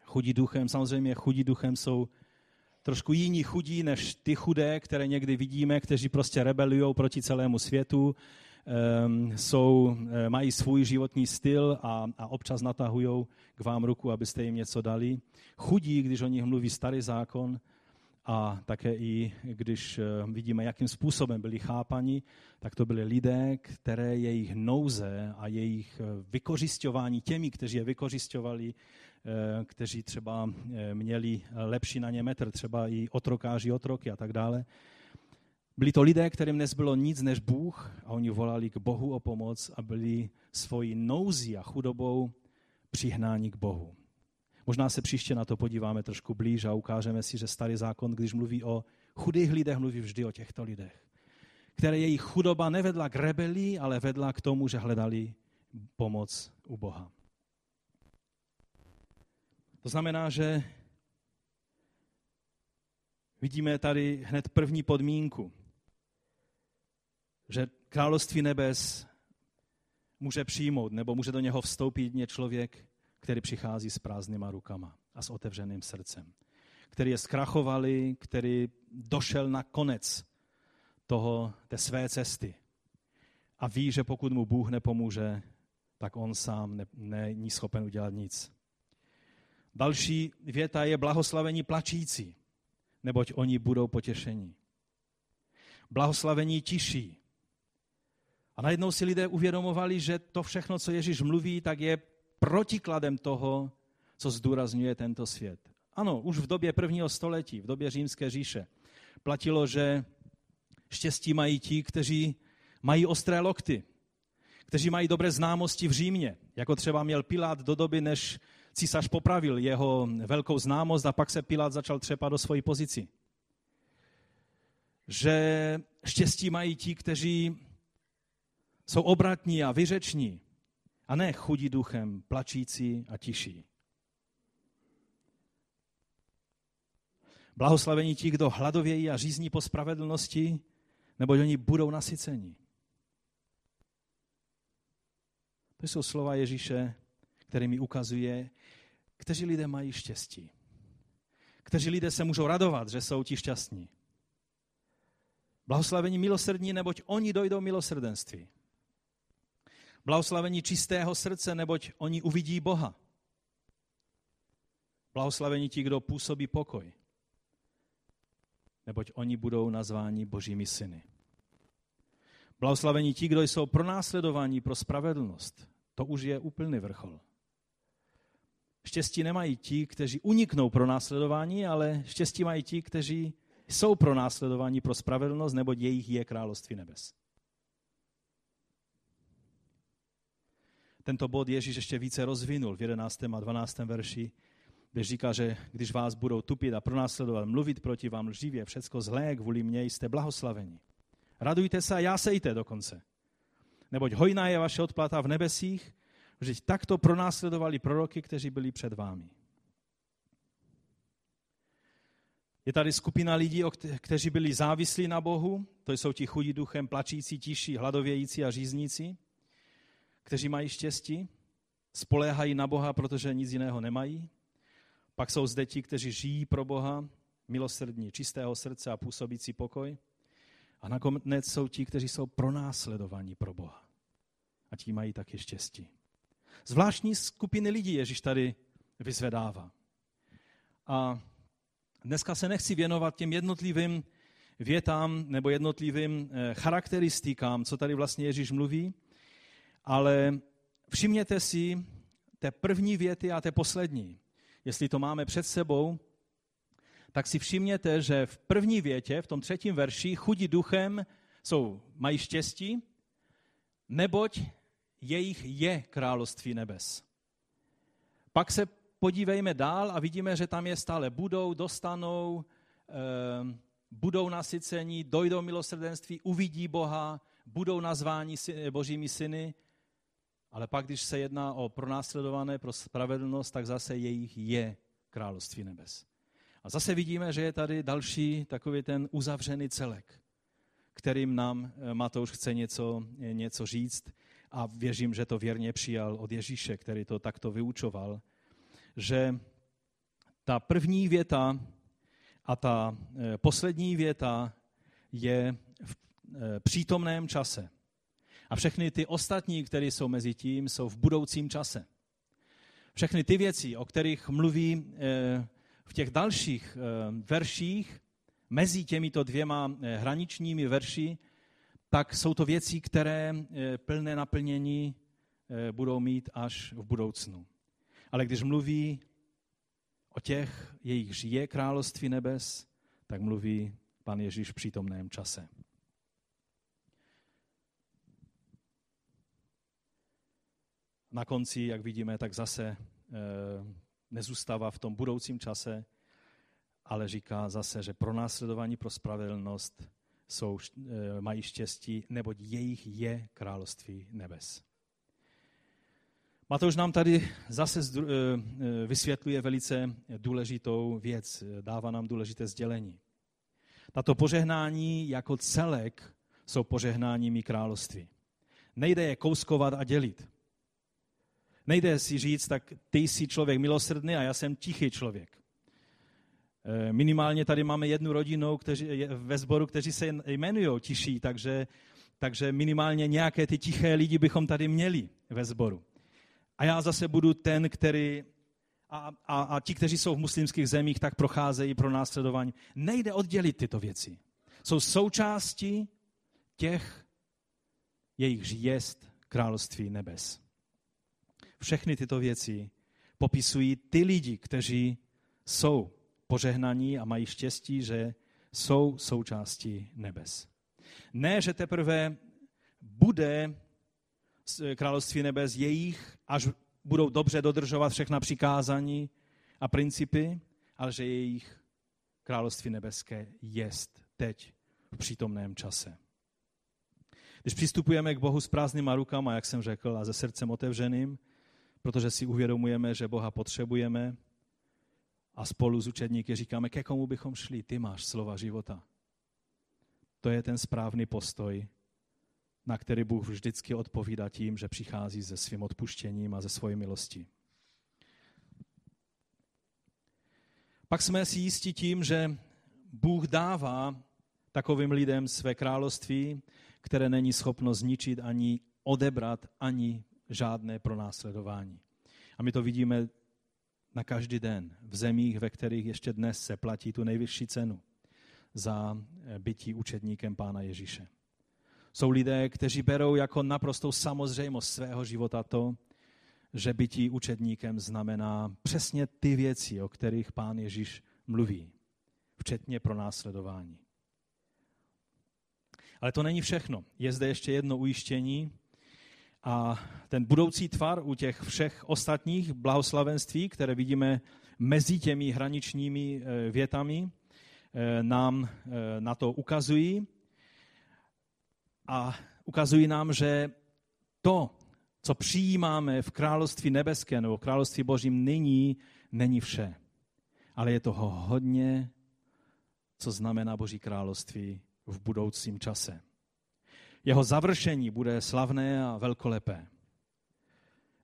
S1: chudí duchem, samozřejmě chudí duchem jsou trošku jiní chudí než ty chudé, které někdy vidíme, kteří prostě rebelují proti celému světu, um, jsou, eh, mají svůj životní styl a, a občas natahují k vám ruku, abyste jim něco dali. Chudí, když o nich mluví starý zákon, a také i když vidíme, jakým způsobem byli chápani, tak to byli lidé, které jejich nouze a jejich vykořišťování těmi, kteří je vykořišťovali, kteří třeba měli lepší na ně metr, třeba i otrokáři, otroky a tak dále, byli to lidé, kterým nezbylo nic než Bůh a oni volali k Bohu o pomoc a byli svojí nouzí a chudobou přihnáni k Bohu. Možná se příště na to podíváme trošku blíž a ukážeme si, že starý zákon, když mluví o chudých lidech, mluví vždy o těchto lidech, které jejich chudoba nevedla k rebelii, ale vedla k tomu, že hledali pomoc u Boha. To znamená, že vidíme tady hned první podmínku že království nebes může přijmout nebo může do něho vstoupit ně člověk, který přichází s prázdnýma rukama a s otevřeným srdcem, který je zkrachovali, který došel na konec toho, té své cesty a ví, že pokud mu Bůh nepomůže, tak on sám ne, není schopen udělat nic. Další věta je blahoslavení plačící, neboť oni budou potěšení. Blahoslavení tiší, a najednou si lidé uvědomovali, že to všechno, co Ježíš mluví, tak je protikladem toho, co zdůrazňuje tento svět. Ano, už v době prvního století, v době římské říše, platilo, že štěstí mají ti, kteří mají ostré lokty, kteří mají dobré známosti v Římě, jako třeba měl Pilát do doby, než císař popravil jeho velkou známost a pak se Pilát začal třepat do svojí pozici. Že štěstí mají ti, kteří jsou obratní a vyřeční a ne chudí duchem, plačící a tiší. Blahoslavení ti, kdo hladovějí a řízní po spravedlnosti, nebo oni budou nasyceni. To jsou slova Ježíše, který mi ukazuje, kteří lidé mají štěstí. Kteří lidé se můžou radovat, že jsou ti šťastní. Blahoslavení milosrdní, neboť oni dojdou milosrdenství. Blahoslavení čistého srdce, neboť oni uvidí Boha. Blahoslavení ti, kdo působí pokoj, neboť oni budou nazváni božími syny. Blahoslavení ti, kdo jsou pronásledováni pro spravedlnost. To už je úplný vrchol. Štěstí nemají ti, kteří uniknou pro následování, ale štěstí mají ti, kteří jsou pro následování pro spravedlnost, neboť jejich je království nebes. Tento bod Ježíš ještě více rozvinul v 11. a 12. verši, kde říká, že když vás budou tupit a pronásledovat, mluvit proti vám lživě, všecko zlé kvůli mně, jste blahoslaveni. Radujte se a já sejte dokonce. Neboť hojná je vaše odplata v nebesích, že takto pronásledovali proroky, kteří byli před vámi. Je tady skupina lidí, kteří byli závislí na Bohu, to jsou ti chudí duchem, plačící, tiší, hladovějící a říznící kteří mají štěstí, spoléhají na Boha, protože nic jiného nemají. Pak jsou zde ti, kteří žijí pro Boha, milosrdní, čistého srdce a působící pokoj. A nakonec jsou ti, kteří jsou pronásledovaní pro Boha. A ti mají také štěstí. Zvláštní skupiny lidí Ježíš tady vyzvedává. A dneska se nechci věnovat těm jednotlivým větám nebo jednotlivým eh, charakteristikám, co tady vlastně Ježíš mluví, ale všimněte si té první věty a té poslední. Jestli to máme před sebou, tak si všimněte, že v první větě, v tom třetím verši, chudí duchem jsou, mají štěstí, neboť jejich je království nebes. Pak se podívejme dál a vidíme, že tam je stále budou, dostanou, eh, budou nasycení, dojdou milosrdenství, uvidí Boha, budou nazváni božími syny ale pak, když se jedná o pronásledované pro spravedlnost, tak zase jejich je království nebes. A zase vidíme, že je tady další takový ten uzavřený celek, kterým nám eh, Matouš chce něco, eh, něco říct a věřím, že to věrně přijal od Ježíše, který to takto vyučoval, že ta první věta a ta eh, poslední věta je v přítomném čase. A všechny ty ostatní, které jsou mezi tím, jsou v budoucím čase. Všechny ty věci, o kterých mluví eh, v těch dalších eh, verších, mezi těmito dvěma eh, hraničními verši, tak jsou to věci, které plné naplnění budou mít až v budoucnu. Ale když mluví o těch, jejich žije království nebes, tak mluví pan Ježíš v přítomném čase. Na konci, jak vidíme, tak zase nezůstává v tom budoucím čase, ale říká zase, že pro následování pro spravedlnost jsou, eh, mají štěstí, neboť jejich je království nebes. Matouš nám tady zase eh, eh, vysvětluje velice důležitou věc, dává nám důležité sdělení. Tato požehnání jako celek jsou požehnáními království. Nejde je kouskovat a dělit. Nejde si říct, tak ty jsi člověk milosrdný a já jsem tichý člověk. Eh, minimálně tady máme jednu rodinu kteří, ve sboru, kteří se jmenují tiší, takže, takže minimálně nějaké ty tiché lidi bychom tady měli ve sboru. A já zase budu ten, který a, a, a ti, kteří jsou v muslimských zemích, tak procházejí pro následování. Nejde oddělit tyto věci. Jsou součástí těch, jejichž jest království nebes. Všechny tyto věci popisují ty lidi, kteří jsou požehnaní a mají štěstí, že jsou součástí nebes. Ne, že teprve bude království nebes jejich, až budou dobře dodržovat všechna přikázání a principy, ale že jejich království nebeské jest teď v přítomném čase. Když přistupujeme k Bohu s prázdnýma rukama, jak jsem řekl, a se srdcem otevřeným, protože si uvědomujeme, že Boha potřebujeme, a spolu s učedníky říkáme, ke komu bychom šli, ty máš slova života. To je ten správný postoj, na který Bůh vždycky odpovídá tím, že přichází se svým odpuštěním a ze svojí milostí. Pak jsme si jistí tím, že Bůh dává takovým lidem své království, které není schopno zničit ani odebrat ani žádné pronásledování. A my to vidíme na každý den v zemích, ve kterých ještě dnes se platí tu nejvyšší cenu za eh, bytí učedníkem Pána Ježíše. Jsou lidé, kteří berou jako naprostou samozřejmost svého života to, že bytí učedníkem znamená přesně ty věci, o kterých Pán Ježíš mluví, včetně pro následování. Ale to není všechno. Je zde ještě jedno ujištění, a ten budoucí tvar u těch všech ostatních blahoslavenství, které vidíme mezi těmi hraničními eh, větami, eh, nám eh, na to ukazují. A ukazují nám, že to, co přijímáme v království nebeské nebo v království božím, nyní není vše. Ale je toho hodně, co znamená Boží království v budoucím čase jeho završení bude slavné a velkolepé.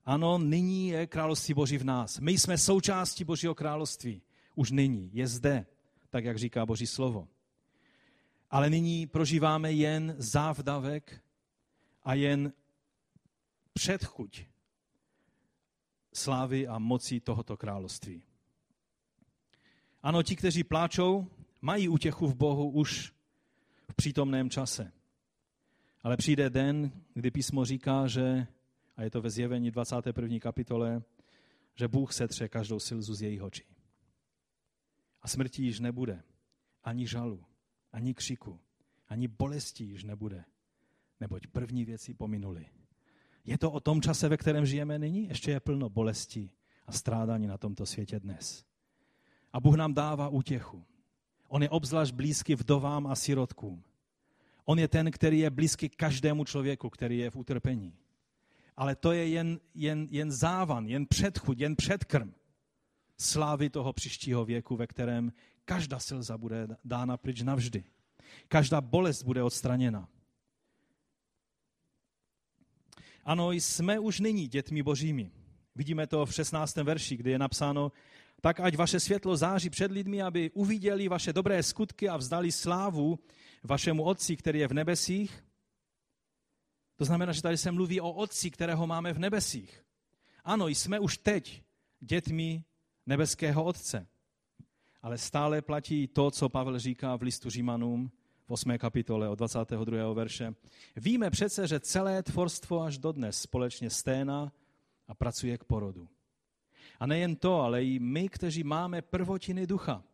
S1: Ano, nyní je království Boží v nás. My jsme součástí Božího království. Už nyní, je zde, tak jak říká Boží slovo. Ale nyní prožíváme jen závdavek a jen předchuť slávy a moci tohoto království. Ano, ti, kteří pláčou, mají útěchu v Bohu už v přítomném čase. Ale přijde den, kdy písmo říká, že, a je to ve zjevení 21. kapitole, že Bůh setře každou silzu z jejich očí. A smrti již nebude, ani žalu, ani křiku, ani bolesti již nebude, neboť první věci pominuly. Je to o tom čase, ve kterém žijeme nyní? Ještě je plno bolesti a strádání na tomto světě dnes. A Bůh nám dává útěchu. On je obzvlášť blízky vdovám a sirotkům. On je ten, který je blízký každému člověku, který je v utrpení. Ale to je jen, jen, jen závan, jen předchuť, jen předkrm slávy toho příštího věku, ve kterém každá slza bude dána pryč navždy. Každá bolest bude odstraněna. Ano, jsme už nyní dětmi božími. Vidíme to v 16. verši, kdy je napsáno, tak ať vaše světlo září před lidmi, aby uviděli vaše dobré skutky a vzdali slávu vašemu Otci, který je v nebesích. To znamená, že tady se mluví o Otci, kterého máme v nebesích. Ano, jsme už teď dětmi nebeského Otce. ale stále platí to, co Pavel říká v listu Římanům v 8. kapitole od 22. verše. Víme přece, že celé tvorstvo až dodnes společně sténa a pracuje k porodu. A nejen to, ale i my, kteří máme prvotiny ducha.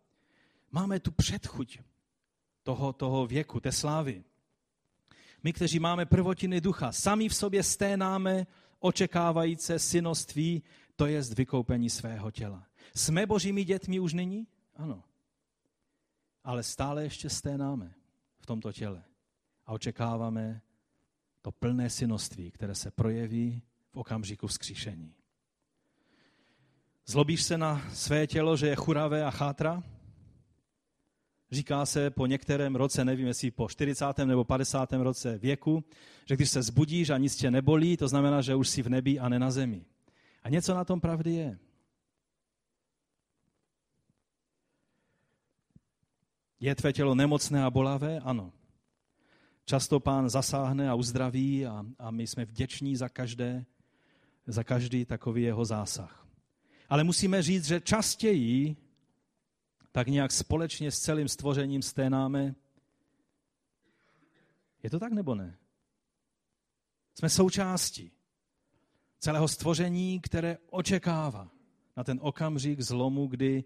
S1: Máme tu předchuť toho, toho věku, té slávy. My, kteří máme prvotiny ducha, sami v sobě sténáme očekávajíce synoství, to je vykoupení svého těla. Jsme božími dětmi už nyní? Ano. Ale stále ještě sténáme v tomto těle a očekáváme to plné synoství, které se projeví v okamžiku vzkříšení. Zlobíš se na své tělo, že je churavé a chátra? Říká se po některém roce, nevím jestli po 40. nebo 50. roce věku, že když se zbudíš a nic tě nebolí, to znamená, že už jsi v nebi a ne na zemi. A něco na tom pravdy je. Je tvé tělo nemocné a bolavé? Ano. Často pán zasáhne a uzdraví a, a my jsme vděční za, každé, za každý takový jeho zásah. Ale musíme říct, že častěji tak nějak společně s celým stvořením sténáme. Je to tak nebo ne? Jsme součástí celého stvoření, které očekává na ten okamžik zlomu, kdy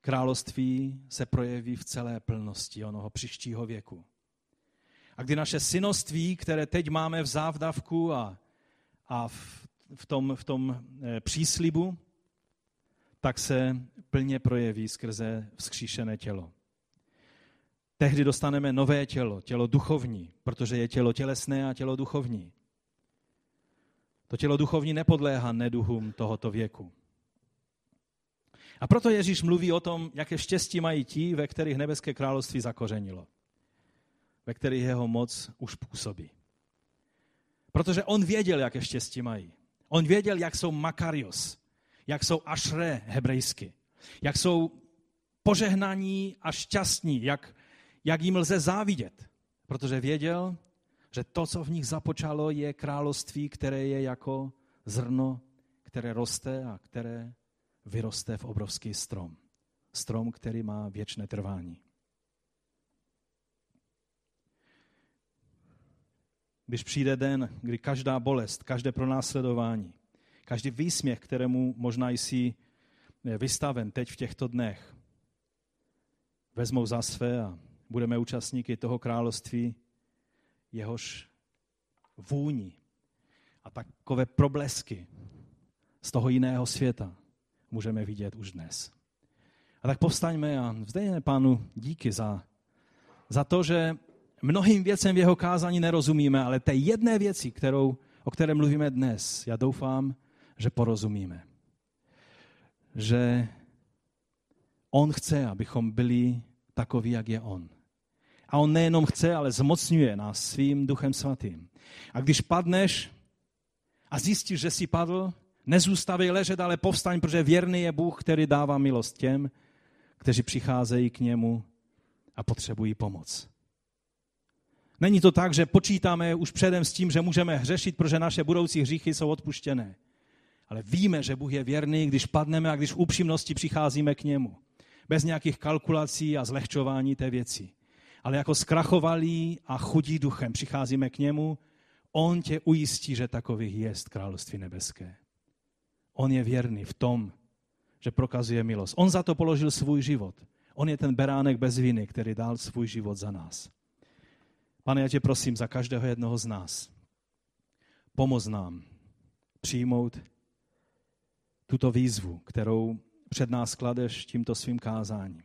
S1: království se projeví v celé plnosti onoho příštího věku. A kdy naše synoství, které teď máme v závdavku a, a v, v, tom, v tom e, příslibu, tak se plně projeví skrze vzkříšené tělo. Tehdy dostaneme nové tělo, tělo duchovní, protože je tělo tělesné a tělo duchovní. To tělo duchovní nepodléhá neduhům tohoto věku. A proto Ježíš mluví o tom, jaké štěstí mají ti, ve kterých nebeské království zakořenilo. Ve kterých jeho moc už působí. Protože on věděl, jaké štěstí mají. On věděl, jak jsou makarios, jak jsou ašre hebrejsky, jak jsou požehnaní a šťastní, jak, jak jim lze závidět. Protože věděl, že to, co v nich započalo, je království, které je jako zrno, které roste a které vyroste v obrovský strom. Strom, který má věčné trvání. Když přijde den, kdy každá bolest, každé pronásledování, každý výsměch, kterému možná jsi vystaven teď v těchto dnech, vezmou za své a budeme účastníky toho království, jehož vůni a takové problesky z toho jiného světa můžeme vidět už dnes. A tak povstaňme a vzdejme pánu díky za, za to, že mnohým věcem v jeho kázání nerozumíme, ale té jedné věci, kterou, o které mluvíme dnes, já doufám, že porozumíme. Že on chce, abychom byli takoví, jak je on. A on nejenom chce, ale zmocňuje nás svým duchem svatým. A když padneš a zjistíš, že jsi padl, nezůstavej ležet, ale povstaň, protože věrný je Bůh, který dává milost těm, kteří přicházejí k němu a potřebují pomoc. Není to tak, že počítáme už předem s tím, že můžeme hřešit, protože naše budoucí hříchy jsou odpuštěné. Ale víme, že Bůh je věrný, když padneme a když v upřímnosti přicházíme k němu. Bez nějakých kalkulací a zlehčování té věci. Ale jako zkrachovalí a chudí duchem přicházíme k němu, on tě ujistí, že takových jest království nebeské. On je věrný v tom, že prokazuje milost. On za to položil svůj život. On je ten beránek bez viny, který dal svůj život za nás. Pane, já tě prosím za každého jednoho z nás. Pomoz nám přijmout tuto výzvu, kterou před nás kladeš tímto svým kázáním.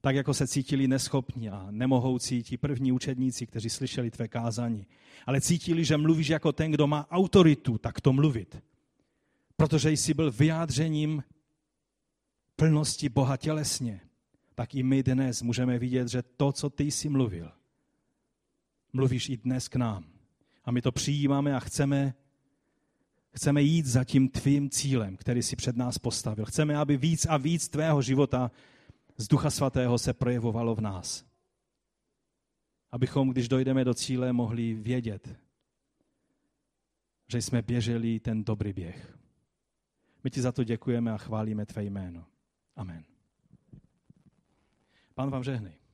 S1: Tak jako se cítili neschopní a nemohoucí ti první učedníci, kteří slyšeli tvé kázání, ale cítili, že mluvíš jako ten, kdo má autoritu, tak to mluvit. Protože jsi byl vyjádřením plnosti Boha tělesně, tak i my dnes můžeme vidět, že to, co ty jsi mluvil, mluvíš i dnes k nám. A my to přijímáme a chceme Chceme jít za tím tvým cílem, který si před nás postavil. Chceme, aby víc a víc tvého života z Ducha Svatého se projevovalo v nás. Abychom, když dojdeme do cíle, mohli vědět, že jsme běželi ten dobrý běh. My ti za to děkujeme a chválíme tvé jméno. Amen. Pán vám žehnej.